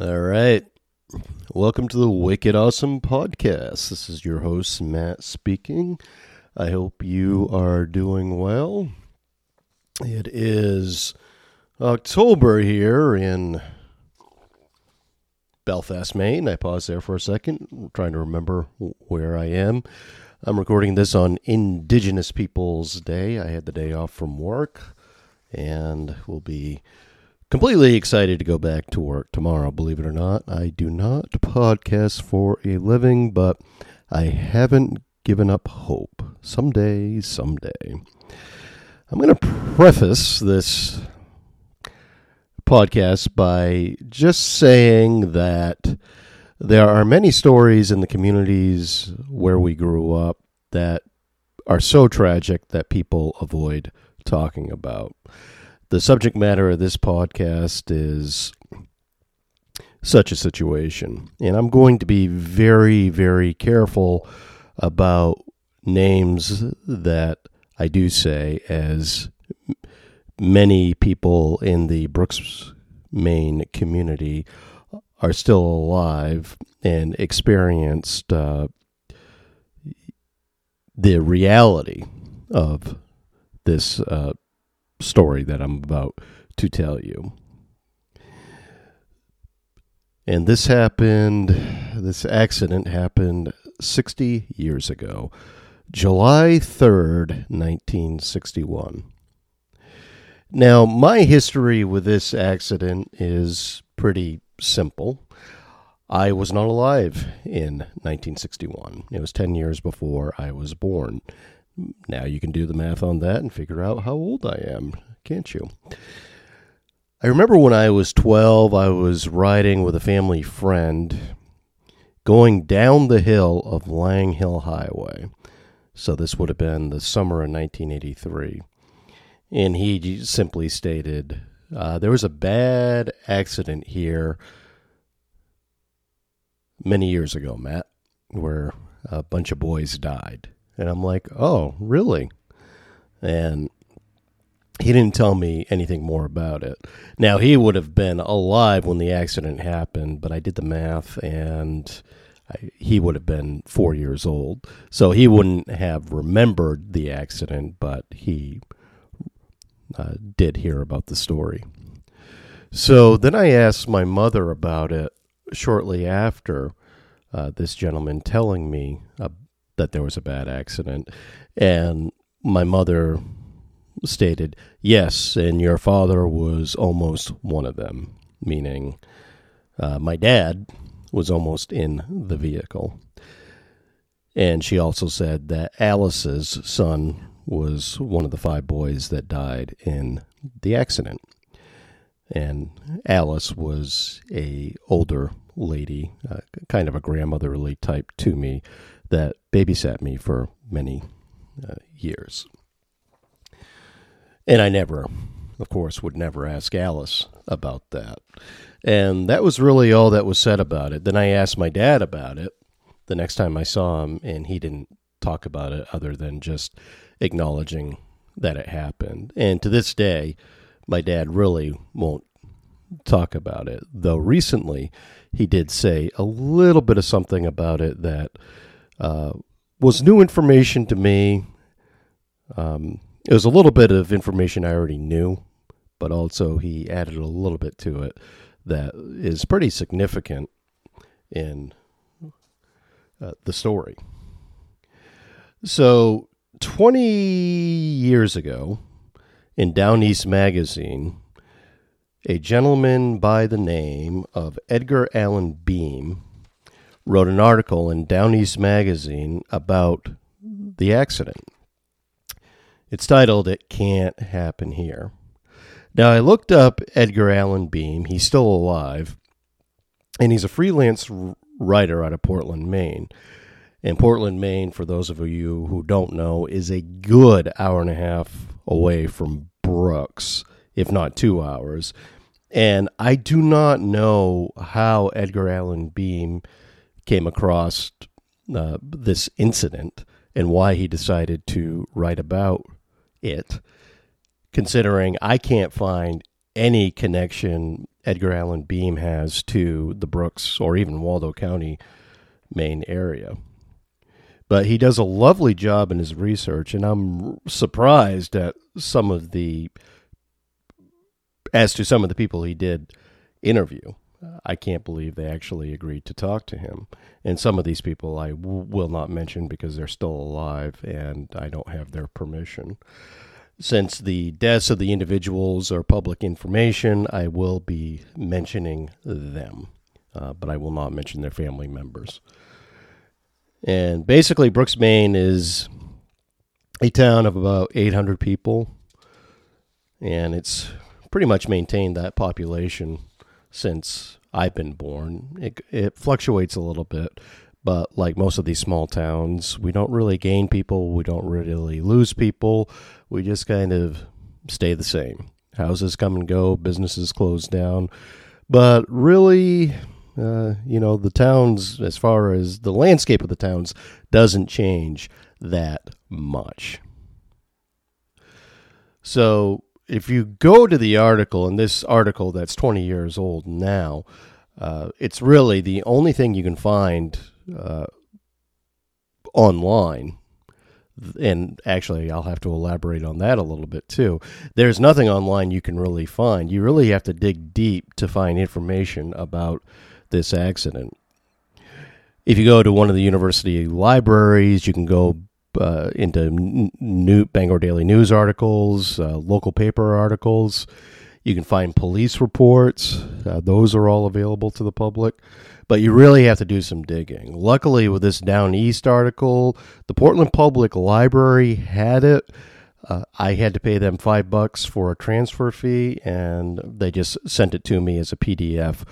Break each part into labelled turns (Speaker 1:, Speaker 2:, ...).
Speaker 1: All right. Welcome to the Wicked Awesome Podcast. This is your host, Matt, speaking. I hope you are doing well. It is October here in Belfast, Maine. I paused there for a second, trying to remember where I am. I'm recording this on Indigenous Peoples Day. I had the day off from work and will be completely excited to go back to work tomorrow. Believe it or not, I do not podcast for a living, but I haven't given up hope. Someday, someday. I'm going to preface this podcast by just saying that there are many stories in the communities where we grew up that are so tragic that people avoid talking about. The subject matter of this podcast is such a situation. And I'm going to be very, very careful about names that I do say, as many people in the Brooks, Maine community are still alive and experienced uh, the reality of this uh, story that I'm about to tell you. And this happened, this accident happened 60 years ago, July 3rd, 1961. Now, my history with this accident is pretty simple. I was not alive in 1961. It was 10 years before I was born. Now you can do the math on that and figure out how old I am, can't you? I remember when I was 12, I was riding with a family friend going down the hill of Lang Hill Highway. So this would have been the summer of 1983. And he simply stated, uh, There was a bad accident here many years ago, Matt, where a bunch of boys died. And I'm like, oh, really? And he didn't tell me anything more about it. Now, he would have been alive when the accident happened, but I did the math and I, he would have been four years old. So he wouldn't have remembered the accident, but he uh, did hear about the story. So then I asked my mother about it shortly after uh, this gentleman telling me uh, that there was a bad accident. And my mother stated, Yes, and your father was almost one of them, meaning uh, my dad was almost in the vehicle. And she also said that Alice's son was one of the five boys that died in the accident. And Alice was a older lady, uh, kind of a grandmotherly type to me, that babysat me for many uh, years. And I never, of course, would never ask Alice about that. And that was really all that was said about it. Then I asked my dad about it the next time I saw him, and he didn't talk about it other than just acknowledging that it happened. And to this day, my dad really won't talk about it, though recently he did say a little bit of something about it that uh, was new information to me. Um, it was a little bit of information I already knew, but also he added a little bit to it that is pretty significant in uh, the story. So, 20 years ago, in Down East Magazine, a gentleman by the name of Edgar Allen Beem wrote an article in Down East Magazine about the accident. It's titled It Can't Happen Here. Now, I looked up Edgar Allen Beem. He's still alive, and he's a freelance writer out of Portland, Maine. And Portland, Maine, for those of you who don't know, is a good hour and a half away from Brooks, if not two hours. And I do not know how Edgar Allen Beem came across uh, this incident and why he decided to write about it, considering I can't find any connection Edgar Allen Beem has to the Brooks or even Waldo County, Maine area. But he does a lovely job in his research, and I'm surprised at some of the, as to some of the people he did interview. I can't believe they actually agreed to talk to him. And some of these people I w- will not mention because they're still alive and I don't have their permission. Since the deaths of the individuals are public information, I will be mentioning them, uh, but I will not mention their family members. And basically, Brooks, Maine is a town of about 800 people, and it's pretty much maintained that population since I've been born. It, it fluctuates a little bit, but like most of these small towns, we don't really gain people, we don't really lose people, we just kind of stay the same. Houses come and go, businesses close down, but really, uh, you know, the towns, as far as the landscape of the towns, doesn't change that much. So if you go to the article, and this article that's 20 years old now, uh, it's really the only thing you can find uh, online. And actually, I'll have to elaborate on that a little bit too. There's nothing online you can really find. You really have to dig deep to find information about this accident. If you go to one of the university libraries, you can go uh, into new Bangor Daily News articles, uh, local paper articles. You can find police reports; uh, those are all available to the public. But you really have to do some digging. Luckily, with this Down East article, the Portland Public Library had it. Uh, I had to pay them five bucks for a transfer fee, and they just sent it to me as a PDF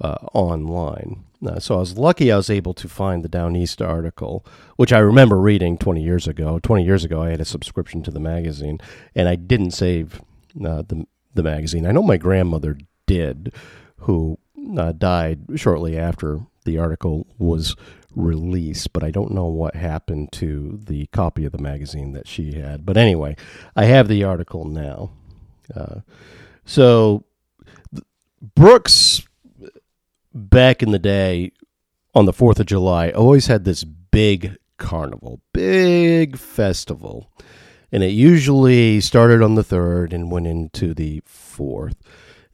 Speaker 1: uh, online. Uh, so I was lucky I was able to find the Down East article, which I remember reading 20 years ago. 20 years ago, I had a subscription to the magazine, and I didn't save uh, the, the magazine. I know my grandmother did, who uh, died shortly after the article was released, but I don't know what happened to the copy of the magazine that she had. But anyway, I have the article now. Uh, so Brooks back in the day on the 4th of July always had this big carnival, big festival. And it usually started on the 3rd and went into the 4th.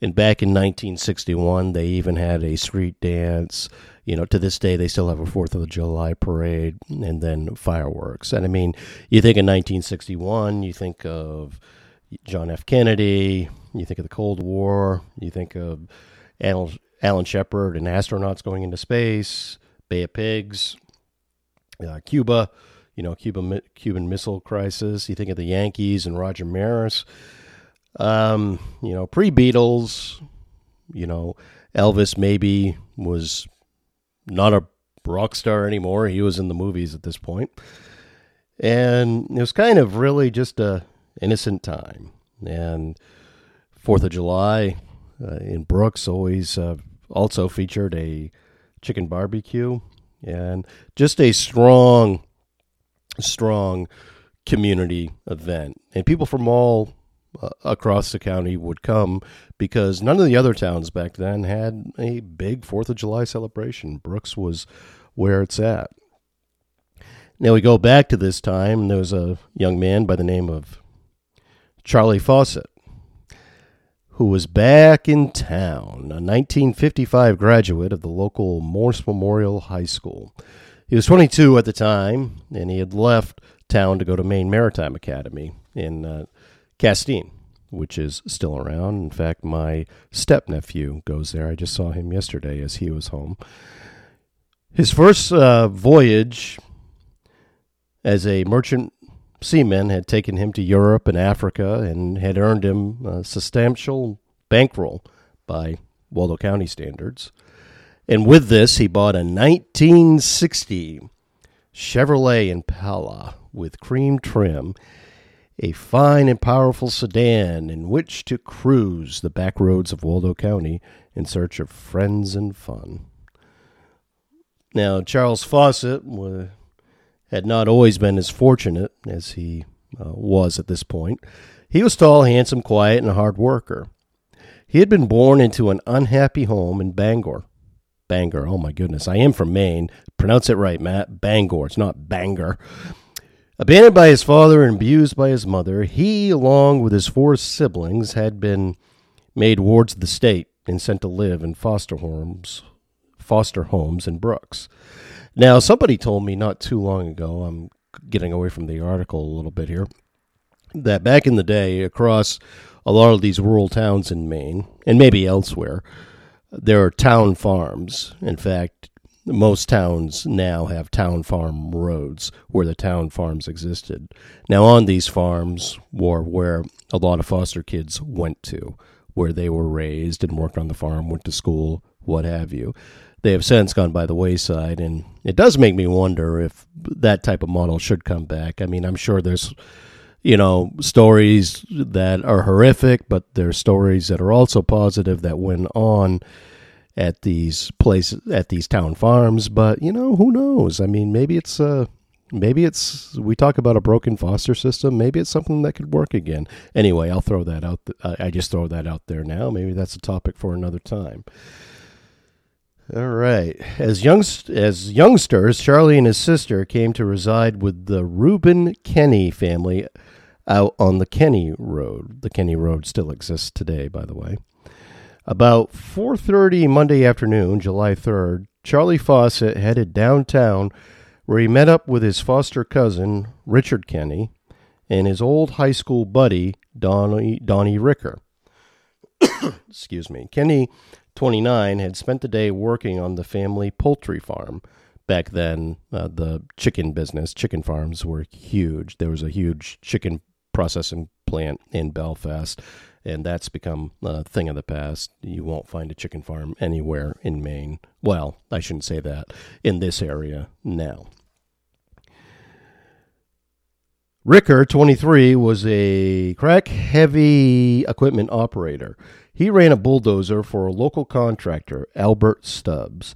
Speaker 1: And back in 1961, they even had a street dance. You know, to this day, they still have a 4th of July parade and then fireworks. And I mean, you think in 1961, you think of John F. Kennedy, you think of the Cold War, you think of Alan Shepard and astronauts going into space, Bay of Pigs, uh, Cuba, you know, Cuba, Cuban Missile Crisis. You think of the Yankees and Roger Maris. Um, you know, pre Beatles, you know, Elvis maybe was not a rock star anymore. He was in the movies at this point. And it was kind of really just a innocent time. And Fourth of July uh, in Brooks always uh, also featured a chicken barbecue and just a strong, strong community event. And people from all uh, across the county would come because none of the other towns back then had a big Fourth of July celebration. Brooks was where it's at. Now we go back to this time. There was a young man by the name of Charlie Fawcett who was back in town, a 1955 graduate of the local Morse Memorial High School. He was 22 at the time, and he had left town to go to Maine Maritime Academy in uh, Castine, which is still around. In fact, my stepnephew goes there. I just saw him yesterday as he was home. His first uh, voyage as a merchant seamen had taken him to Europe and Africa and had earned him a substantial bankroll by Waldo County standards. And with this, he bought a 1960 Chevrolet Impala with cream trim, a fine and powerful sedan in which to cruise the back roads of Waldo County in search of friends and fun. Now, Charles Fawcett had not always been as fortunate as he uh, was at this point. He was tall, handsome, quiet, and a hard worker. He had been born into an unhappy home in Bangor. Bangor, oh my goodness. I am from Maine. Pronounce it right, Matt. Bangor. It's not Bangor. Abandoned by his father and abused by his mother, he, along with his four siblings, had been made wards of the state and sent to live in foster homes, foster homes in Brooks. Now, somebody told me not too long ago, I'm getting away from the article a little bit here, that back in the day, across a lot of these rural towns in Maine, and maybe elsewhere, there are town farms. In fact, most towns now have town farm roads where the town farms existed. Now, on these farms were where a lot of foster kids went to, where they were raised and worked on the farm, went to school, what have you. They have since gone by the wayside, and it does make me wonder if that type of model should come back. I mean, I'm sure there's, you know, stories that are horrific, but there's stories that are also positive that went on at these places at these town farms but you know who knows i mean maybe it's uh maybe it's we talk about a broken foster system. Maybe it's something that could work again. Anyway i'll throw that out th- i just throw that out there now. Maybe that's a topic for another time. All right. As young as youngsters charlie and his sister came to reside with the reuben kenny family out on the kenny road. The kenny road still exists today by the way. About 4:30 Monday afternoon, July 3rd, Charlie Fawcett headed downtown where he met up with his foster cousin, Richard Kenny, and his old high school buddy, Donnie, Donnie Ricker. Excuse me. Kenny, 29, had spent the day working on the family poultry farm. Back then, uh, the chicken business, chicken farms were huge. There was a huge chicken processing plant in Belfast and that's become a thing of the past. You won't find a chicken farm anywhere in Maine. Well, I shouldn't say that, in this area now. Ricker, 23, was a crack heavy equipment operator. He ran a bulldozer for a local contractor, Albert Stubbs.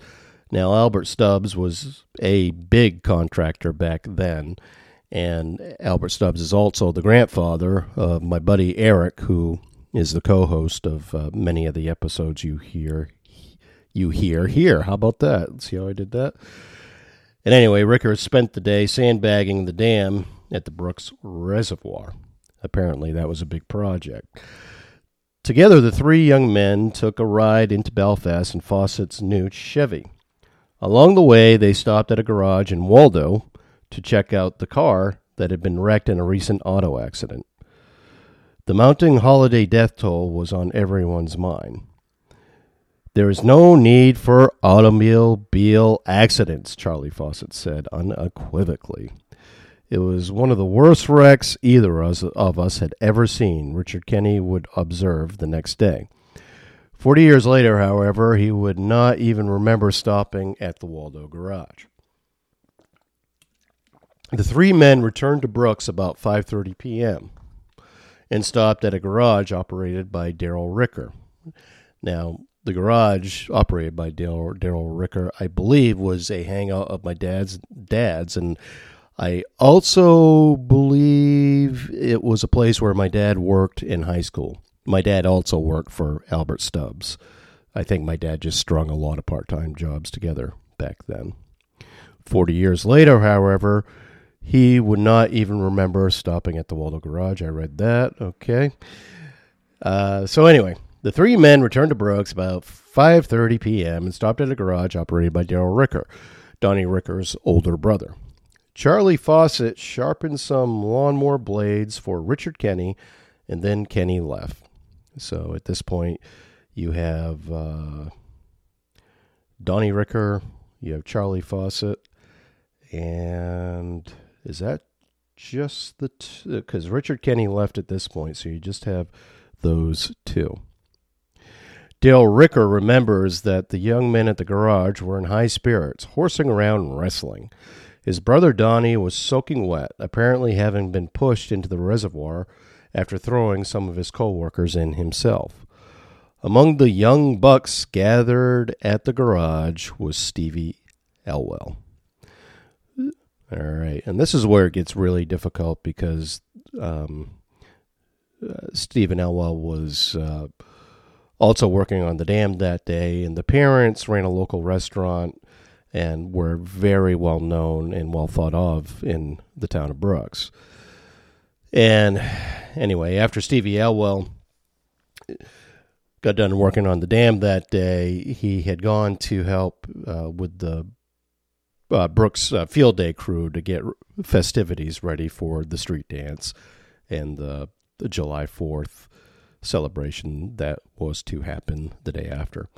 Speaker 1: Now, Albert Stubbs was a big contractor back then, and Albert Stubbs is also the grandfather of my buddy Eric, who is the co-host of uh, many of the episodes you hear you hear here. How about that? See how I did that? And anyway, Ricker spent the day sandbagging the dam at the Brooks Reservoir. Apparently, that was a big project. Together, the three young men took a ride into Belfast in Fawcett's new Chevy. Along the way, they stopped at a garage in Waldo to check out the car that had been wrecked in a recent auto accident. The mounting holiday death toll was on everyone's mind. There is no need for automobile accidents, Charlie Fawcett said unequivocally. It was one of the worst wrecks either of us had ever seen, Richard Kenny would observe the next day. Forty years later, however, he would not even remember stopping at the Waldo garage. The three men returned to Brooks about 5:30 p.m and stopped at a garage operated by Daryl Ricker. Now, the garage operated by Daryl Ricker, I believe, was a hangout of my dad's dad's, and I also believe it was a place where my dad worked in high school. My dad also worked for Albert Stubbs. I think my dad just strung a lot of part time jobs together back then. Forty years later, however, he would not even remember stopping at the Waldo garage. I read that. Okay. Uh, so anyway, the three men returned to Brooks about 5:30 p.m. and stopped at a garage operated by Daryl Ricker, Donnie Ricker's older brother. Charlie Fawcett sharpened some lawnmower blades for Richard Kenny, and then Kenny left. So at this point, you have uh, Donnie Ricker, you have Charlie Fawcett, and is that just the because t- Richard Kenny left at this point, so you just have those two. Dale Ricker remembers that the young men at the garage were in high spirits, horsing around and wrestling. His brother Donnie was soaking wet, apparently having been pushed into the reservoir after throwing some of his co-workers in himself. Among the young bucks gathered at the garage was Stevie Elwell. All right, and this is where it gets really difficult because um, uh, Stephen Elwell was uh, also working on the dam that day, and the parents ran a local restaurant and were very well known and well thought of in the town of Brooks. And anyway, after Stevie Elwell got done working on the dam that day, he had gone to help uh, with the uh, Brooks uh, Field Day crew to get festivities ready for the street dance and the, the July 4th celebration that was to happen the day after.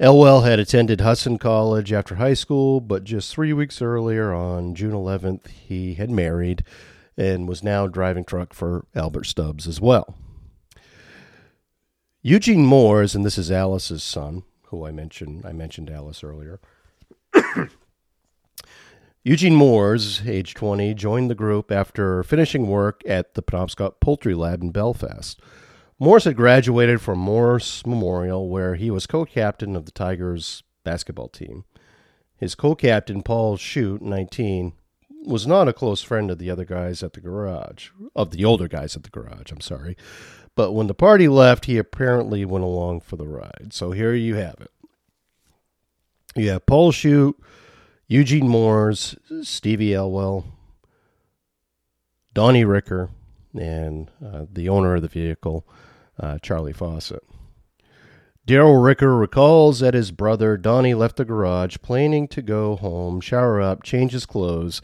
Speaker 1: Elwell had attended Husson College after high school, but just three weeks earlier, on June 11th, he had married and was now driving truck for Albert Stubbs as well. Eugene Moores, and this is Alice's son, who I mentioned. I mentioned Alice earlier. Eugene Moores, age 20, joined the group after finishing work at the Penobscot Poultry Lab in Belfast. Moores had graduated from Morse Memorial, where he was co captain of the Tigers basketball team. His co captain, Paul Shute, 19, was not a close friend of the other guys at the garage, of the older guys at the garage, I'm sorry. But when the party left, he apparently went along for the ride. So here you have it. You have Paul Shute, Eugene Moores, Stevie Elwell, Donnie Ricker, and uh, the owner of the vehicle, uh, Charlie Fawcett. Daryl Ricker recalls that his brother Donnie left the garage planning to go home, shower up, change his clothes,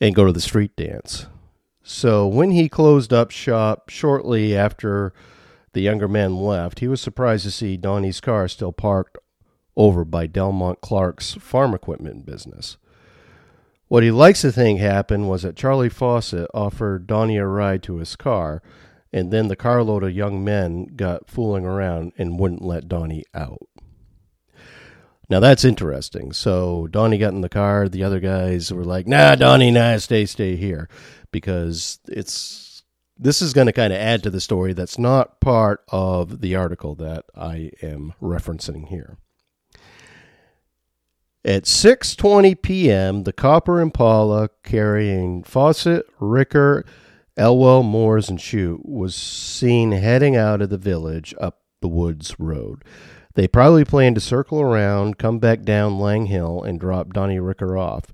Speaker 1: and go to the street dance. So when he closed up shop shortly after the younger man left, he was surprised to see Donnie's car still parked over by Delmont Clark's farm equipment business. What he likes to think happened was that Charlie Fawcett offered Donnie a ride to his car, and then the carload of young men got fooling around and wouldn't let Donnie out. Now that's interesting. So Donnie got in the car. The other guys were like, "Nah, Donnie, nah, stay, stay here," because it's this is going to kind of add to the story that's not part of the article that I am referencing here. At 6:20 p.m., the Copper Impala carrying Fawcett, Ricker, Elwell, Moores, and Shute was seen heading out of the village up the woods road. They probably planned to circle around, come back down Lang Hill, and drop Donnie Ricker off.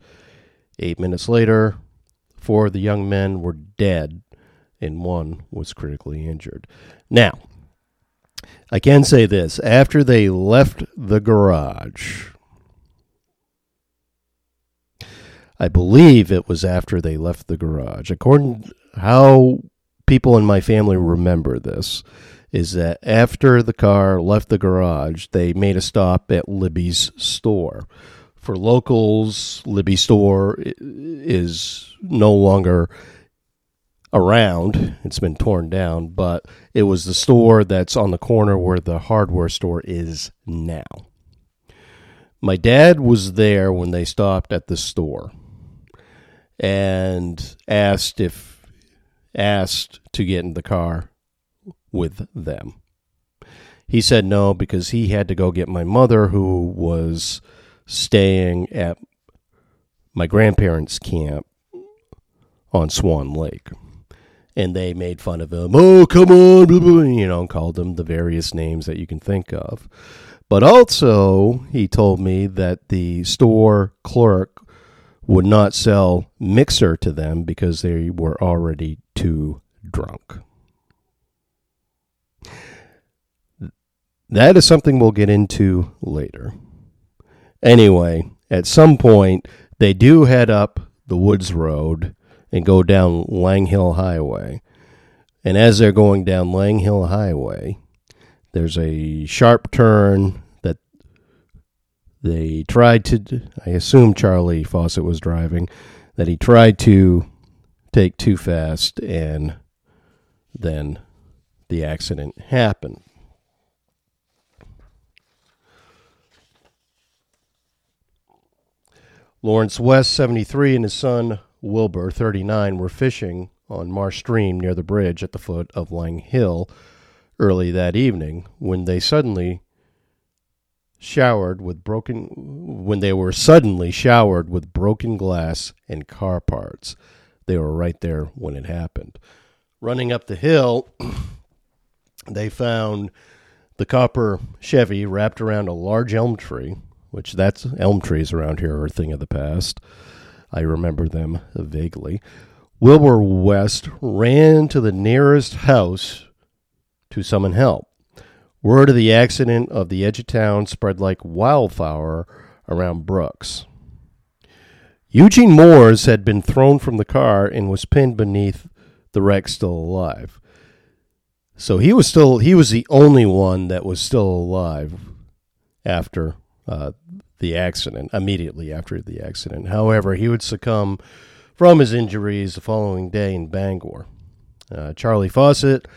Speaker 1: Eight minutes later, four of the young men were dead, and one was critically injured. Now, I can say this after they left the garage, I believe it was after they left the garage. According how people in my family remember this, is that after the car left the garage, they made a stop at Libby's store. For locals, Libby's store is no longer around. It's been torn down, but it was the store that's on the corner where the hardware store is now. My dad was there when they stopped at the store and asked if asked to get in the car with them. He said no because he had to go get my mother, who was staying at my grandparents' camp on Swan Lake. And they made fun of him. Oh, come on, you know, called him the various names that you can think of. But also, he told me that the store clerk would not sell mixer to them because they were already too drunk. That is something we'll get into later. Anyway, at some point, they do head up the Woods Road and go down Lang Hill Highway. And as they're going down Lang Hill Highway, there's a sharp turn they tried to, I assume Charlie Fawcett was driving, that he tried to take too fast and then the accident happened. Lawrence West, 73, and his son Wilbur, 39, were fishing on Marsh Stream near the bridge at the foot of Lang Hill early that evening when they suddenly showered with broken when they were suddenly showered with broken glass and car parts. They were right there when it happened. Running up the hill, they found the copper Chevy wrapped around a large elm tree, which that's elm trees around here are a thing of the past. I remember them vaguely. Wilbur West ran to the nearest house to summon help. Word of the accident of the edge of town spread like wildfire around Brooks. Eugene Moores had been thrown from the car and was pinned beneath the wreck still alive. So he was still he was the only one that was still alive after uh, the accident, immediately after the accident. However, he would succumb from his injuries the following day in Bangor. Uh, Charlie Fawcett,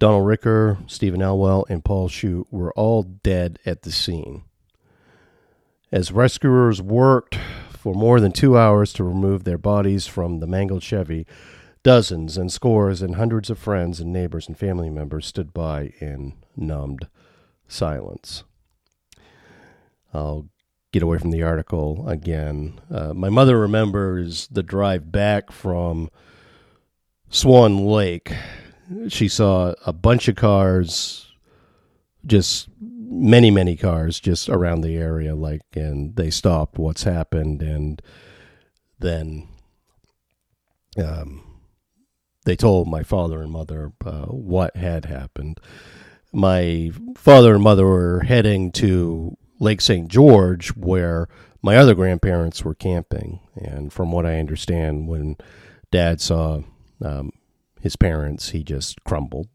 Speaker 1: Donald Ricker, Stephen Elwell, and Paul Shute were all dead at the scene. As rescuers worked for more than two hours to remove their bodies from the mangled Chevy, Dozens and scores and hundreds of friends and neighbors and family members stood by in numbed silence. I'll get away from the article again. Uh, my mother remembers the drive back from Swan Lake. She saw a bunch of cars, just many, many cars just around the area, like, and they stopped what's happened, and then um, they told my father and mother uh, what had happened. My father and mother were heading to Lake St. George, where my other grandparents were camping. And from what I understand, when dad saw um, his parents, he just crumbled,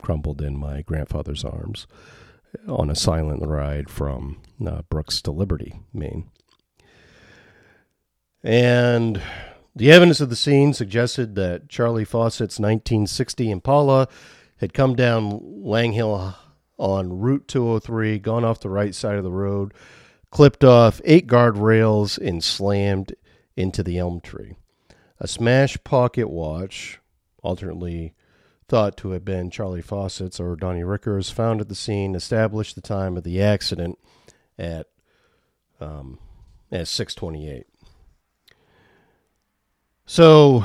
Speaker 1: crumbled in my grandfather's arms on a silent ride from uh, Brooks to Liberty, Maine. And the evidence of the scene suggested that Charlie Fawcett's 1960 Impala had come down Lang Hill on Route 203, gone off the right side of the road, clipped off eight guardrails, and slammed into the elm tree. A smashed pocket watch, alternately thought to have been Charlie Fawcett's or Donnie Ricker's, found at the scene, established the time of the accident at um, at 628. So,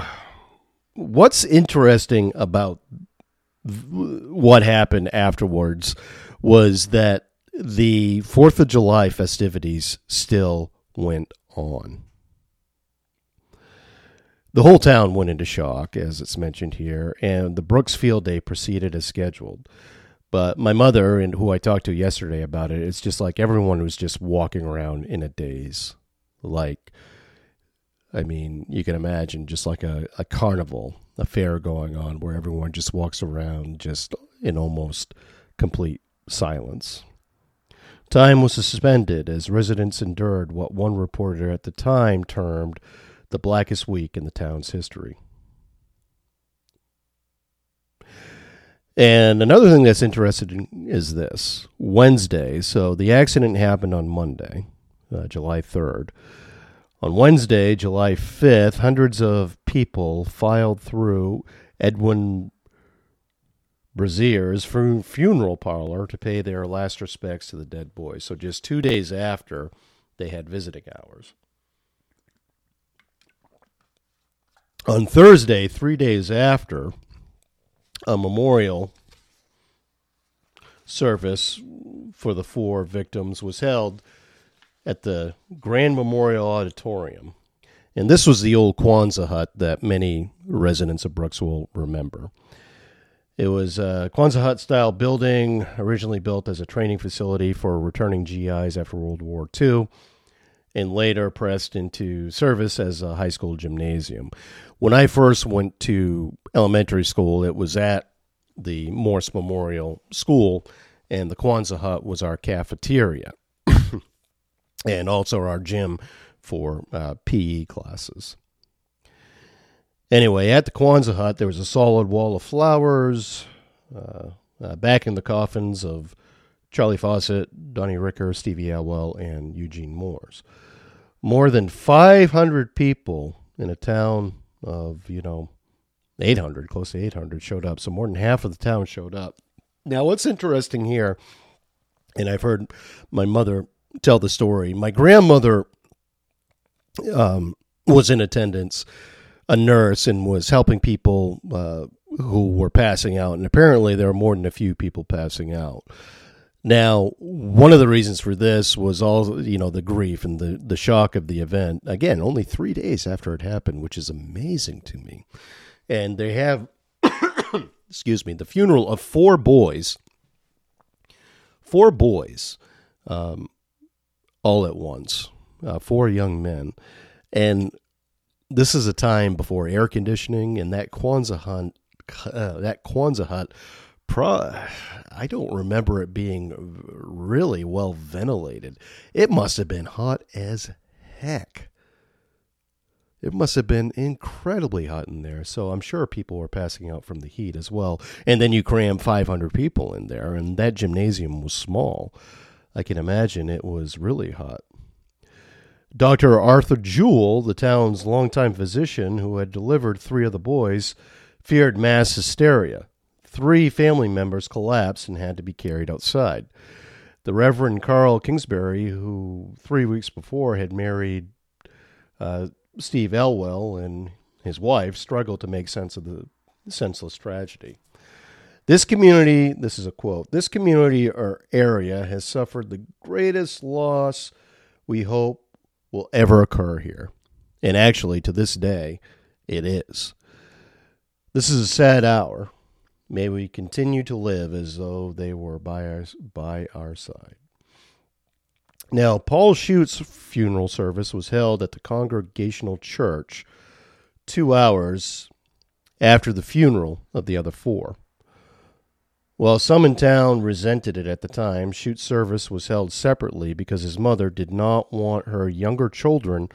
Speaker 1: what's interesting about what happened afterwards was that the 4th of July festivities still went on. The whole town went into shock, as it's mentioned here, and the Brooks Field Day proceeded as scheduled. But my mother, and who I talked to yesterday about it, it's just like everyone was just walking around in a daze. Like, I mean, you can imagine just like a, a carnival, a fair going on where everyone just walks around just in almost complete silence. Time was suspended as residents endured what one reporter at the time termed the blackest week in the town's history. And another thing that's interesting is this Wednesday, so the accident happened on Monday, uh, July 3rd. On Wednesday, July 5th, hundreds of people filed through Edwin Brazier's funeral parlor to pay their last respects to the dead boy. So just two days after, they had visiting hours. On Thursday, three days after, a memorial service for the four victims was held at the Grand Memorial Auditorium. And this was the old Quonset hut that many residents of Brooks will remember. It was a Quonset hut style building, originally built as a training facility for returning GIs after World War II, and later pressed into service as a high school gymnasium. When I first went to elementary school, it was at the Morse Memorial School, and the Quonset hut was our cafeteria and also our gym for uh, PE classes. Anyway, at the Quonset hut, there was a solid wall of flowers. Uh, uh, back in the coffins of Charlie Fawcett, Donnie Ricker, Stevie Elwell, and Eugene Moores. More than 500 people in a town of, you know, 800, close to 800 showed up. So more than half of the town showed up. Now, what's interesting here, and I've heard my mother tell the story. My grandmother um, was in attendance, a nurse, and was helping people uh, who were passing out. And apparently, there were more than a few people passing out. Now, one of the reasons for this was all you know the grief and the the shock of the event. Again, only three days after it happened, which is amazing to me. And they have, excuse me, the funeral of four boys, four boys, um, all at once, uh, four young men, and this is a time before air conditioning and that Quonset hut, uh, that Quonset hut Pro, I don't remember it being really well ventilated. It must have been hot as heck. It must have been incredibly hot in there. So I'm sure people were passing out from the heat as well. And then you cram 500 people in there, and that gymnasium was small. I can imagine it was really hot. Dr. Arthur Jewell, the town's longtime physician who had delivered three of the boys, feared mass hysteria Three family members collapsed and had to be carried outside. The Reverend Carl Kingsbury, who three weeks before had married uh, Steve Elwell and his wife, struggled to make sense of the senseless tragedy. This community, this is a quote, this community or area has suffered the greatest loss we hope will ever occur here. And actually, to this day, it is. This is a sad hour May we continue to live as though they were by our, by our side. Now, Paul Shute's funeral service was held at the Congregational Church two hours after the funeral of the other four. While some in town resented it at the time, Shute's service was held separately because his mother did not want her younger children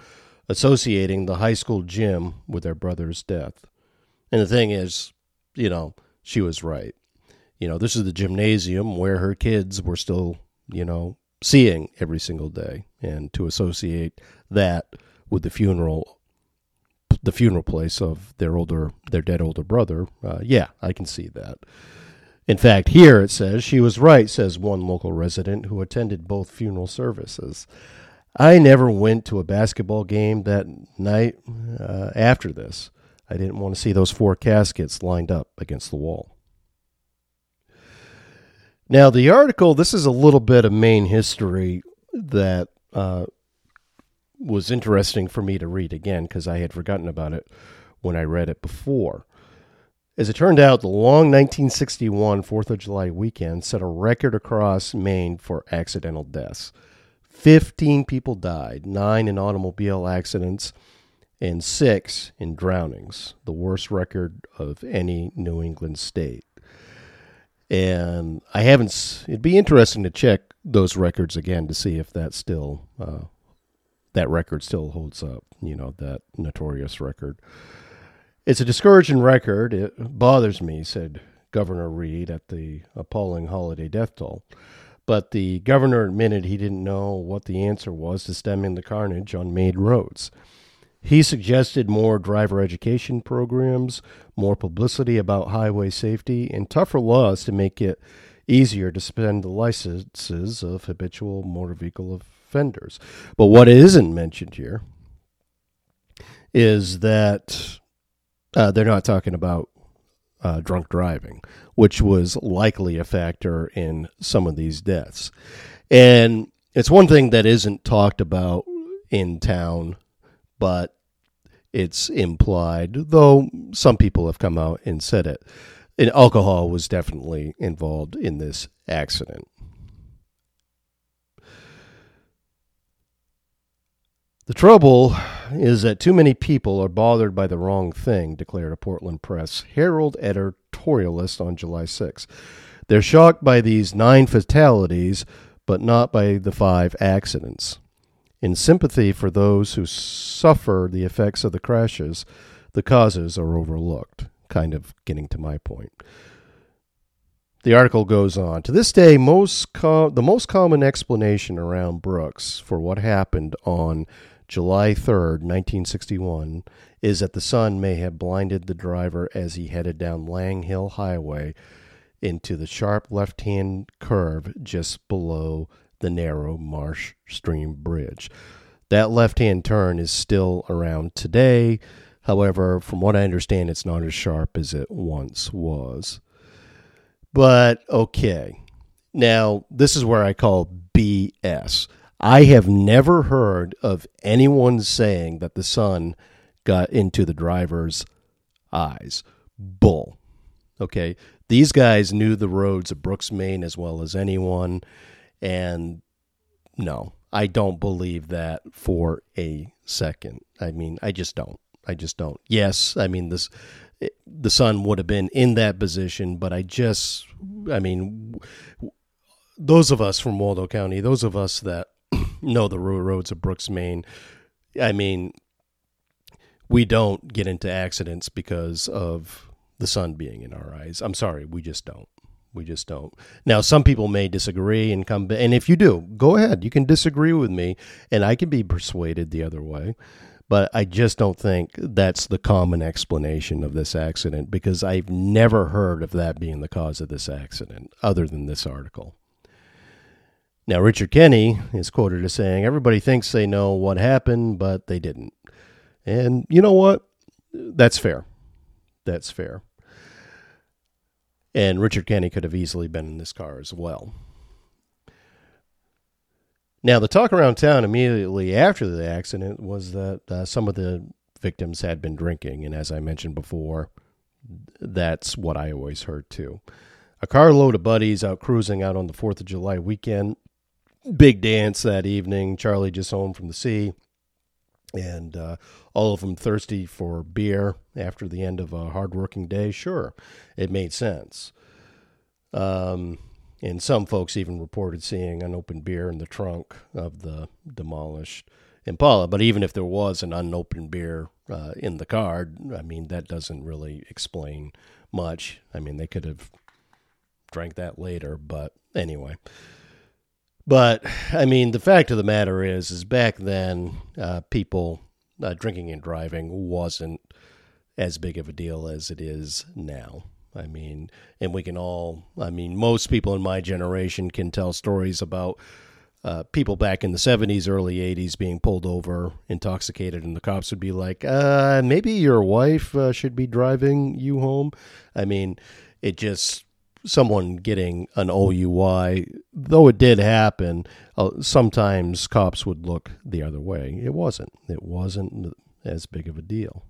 Speaker 1: associating the high school gym with their brother's death. And the thing is, you know, she was right. You know, this is the gymnasium where her kids were still, you know, seeing every single day. And to associate that with the funeral, the funeral place of their older, their dead older brother, uh, yeah, I can see that. In fact, here it says she was right, says one local resident who attended both funeral services. I never went to a basketball game that night uh, after this. I didn't want to see those four caskets lined up against the wall. Now, the article, this is a little bit of Maine history that uh, was interesting for me to read again because I had forgotten about it when I read it before. As it turned out, the long 1961 Fourth of July weekend set a record across Maine for accidental deaths. 15 people died, nine in automobile accidents, and six in drownings, the worst record of any New England state. And I haven't. It'd be interesting to check those records again to see if that still uh, that record still holds up. You know that notorious record. It's a discouraging record. It bothers me," said Governor Reed at the appalling holiday death toll. But the governor admitted he didn't know what the answer was to stemming the carnage on Maine roads. He suggested more driver education programs, more publicity about highway safety, and tougher laws to make it easier to suspend the licenses of habitual motor vehicle offenders. But what isn't mentioned here is that uh, they're not talking about uh, drunk driving, which was likely a factor in some of these deaths. And it's one thing that isn't talked about in town but it's implied, though some people have come out and said it. And alcohol was definitely involved in this accident. The trouble is that too many people are bothered by the wrong thing, declared a Portland Press Herald editorialist on July 6. They're shocked by these nine fatalities, but not by the five accidents. In sympathy for those who suffer the effects of the crashes, the causes are overlooked. Kind of getting to my point. The article goes on. To this day, most com- the most common explanation around Brooks for what happened on July 3rd, 1961, is that the sun may have blinded the driver as he headed down Lang Hill Highway into the sharp left hand curve just below the narrow Marsh Stream Bridge. That left hand turn is still around today. However, from what I understand, it's not as sharp as it once was. But okay, Now, this is where I call BS. I have never heard of anyone saying that the sun got into the driver's eyes. Bull. Okay. These guys knew the roads of Brooks, Maine as well as anyone. And no, I don't believe that for a second. I mean, I just don't. I just don't. Yes, I mean this the sun would have been in that position, but I just I mean those of us from Waldo County, those of us that know the roads of Brooks, Maine, I mean we don't get into accidents because of the sun being in our eyes. I'm sorry, we just don't. We just don't. Now, some people may disagree and come, and if you do, go ahead. You can disagree with me, and I can be persuaded the other way. But I just don't think that's the common explanation of this accident because I've never heard of that being the cause of this accident, other than this article. Now, Richard Kenny is quoted as saying, Everybody thinks they know what happened, but they didn't. And you know what? That's fair. That's fair. And Richard Kenny could have easily been in this car as well. Now, the talk around town immediately after the accident was that uh, some of the victims had been drinking. And as I mentioned before, that's what I always heard too. A carload of buddies out cruising out on the 4th of July weekend. Big dance that evening. Charlie just home from the sea and uh, all of them thirsty for beer after the end of a hardworking day, sure, it made sense. Um, and some folks even reported seeing an open beer in the trunk of the demolished Impala. But even if there was an unopened beer uh, in the car, I mean, that doesn't really explain much. I mean, they could have drank that later, but anyway. But I mean, the fact of the matter is, is back then, uh, people uh, drinking and driving wasn't as big of a deal as it is now. I mean, and we can all, I mean, most people in my generation can tell stories about uh, people back in the 70s, early 80s being pulled over intoxicated, and the cops would be like, uh, maybe your wife uh, should be driving you home. I mean, it just someone getting an OUI, though it did happen, uh, sometimes cops would look the other way. It wasn't. It wasn't as big of a deal.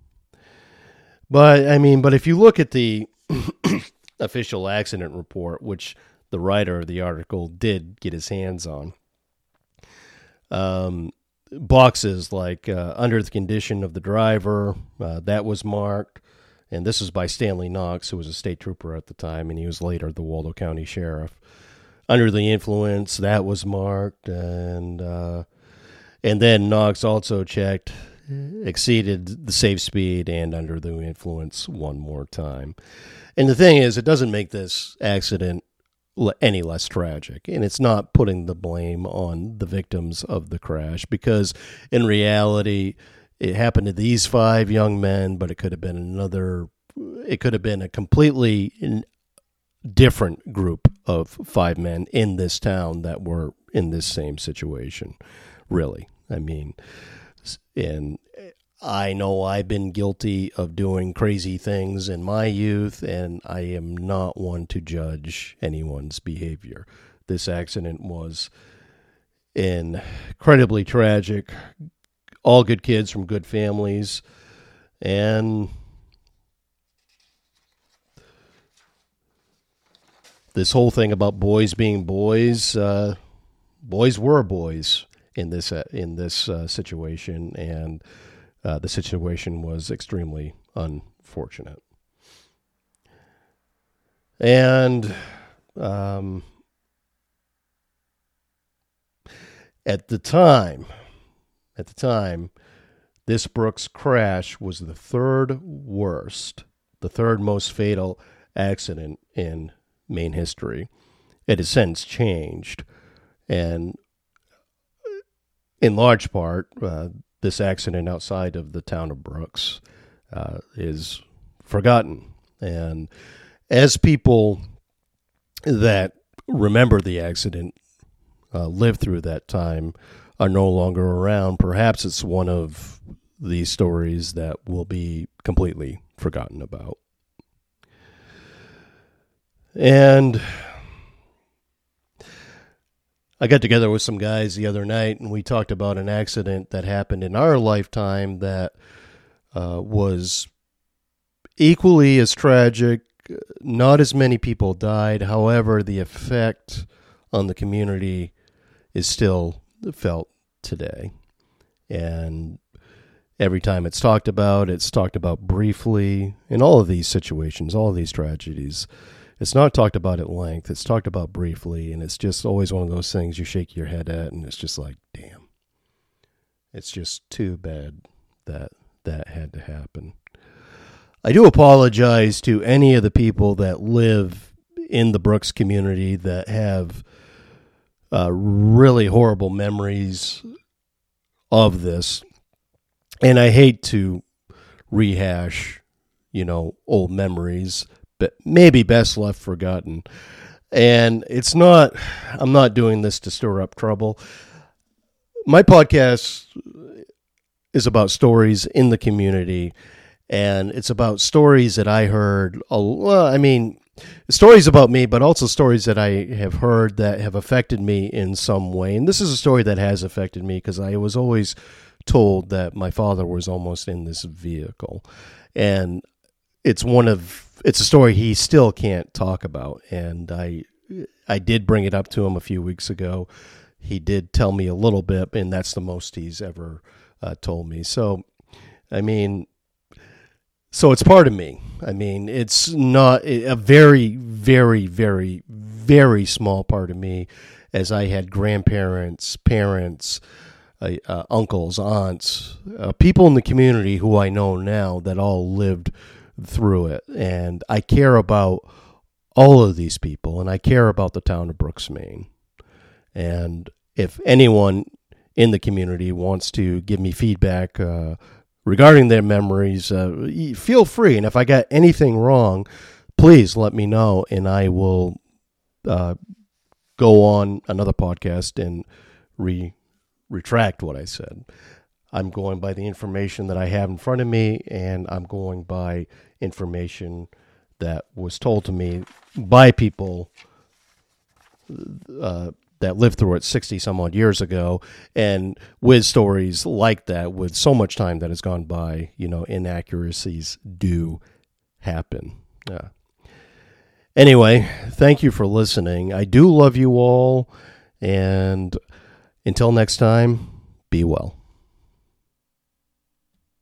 Speaker 1: But I mean, but if you look at the official accident report, which the writer of the article did get his hands on, um, boxes like uh, under the condition of the driver, uh, that was marked and this is by Stanley Knox, who was a state trooper at the time, and he was later the Waldo County sheriff. Under the influence, that was marked, and uh, and then Knox also checked exceeded the safe speed and under the influence one more time. And the thing is, it doesn't make this accident any less tragic. And it's not putting the blame on the victims of the crash because in reality, it happened to these five young men, but it could have been another. It could have been a completely different group of five men in this town that were in this same situation. Really, I mean, and I know I've been guilty of doing crazy things in my youth, and I am not one to judge anyone's behavior. This accident was incredibly tragic, all good kids from good families, and this whole thing about boys being boys, uh, boys were boys in this uh, in this uh, situation, and uh, the situation was extremely unfortunate. And um, at the time, at the time, this Brooks crash was the third worst, the third most fatal accident in Maine history. It has since changed, and in large part, uh, this accident outside of the town of Brooks uh, is forgotten. And as people that remember the accident uh, live through that time, are no longer around, perhaps it's one of these stories that will be completely forgotten about. And I got together with some guys the other night and we talked about an accident that happened in our lifetime that uh, was equally as tragic. Not as many people died. However, the effect on the community is still felt today. And every time it's talked about, it's talked about briefly in all of these situations, all of these tragedies. It's not talked about at length. It's talked about briefly, and it's just always one of those things you shake your head at, and it's just like, damn. It's just too bad that that had to happen. I do apologize to any of the people that live in the Brooks community that have uh, really horrible memories of this. And I hate to rehash, you know, old memories, but maybe best left forgotten. And it's not, I'm not doing this to stir up trouble. My podcast is about stories in the community, and it's about stories that I heard. I mean, stories about me, but also stories that I have heard that have affected me in some way. And this is a story that has affected me because I was always told that my father was almost in this vehicle. And it's one of it's a story he still can't talk about and I I did bring it up to him a few weeks ago. He did tell me a little bit and that's the most he's ever uh, told me. So I mean so it's part of me. I mean, it's not a very, very, very, very small part of me, as I had grandparents, parents, uh, uh, uncles, aunts, uh, people in the community who I know now that all lived through it. And I care about all of these people, and I care about the town of Brooks, Maine. And if anyone in the community wants to give me feedback, uh, regarding their memories, uh, feel free. And if I got anything wrong, please let me know, and I will uh, go on another podcast and re retract what I said. I'm going by the information that I have in front of me, and I'm going by information that was told to me by people uh, that lived through it 60 some odd years ago and with stories like that with so much time that has gone by you know inaccuracies do happen. Yeah. Anyway thank you for listening. I do love you all and until next time be well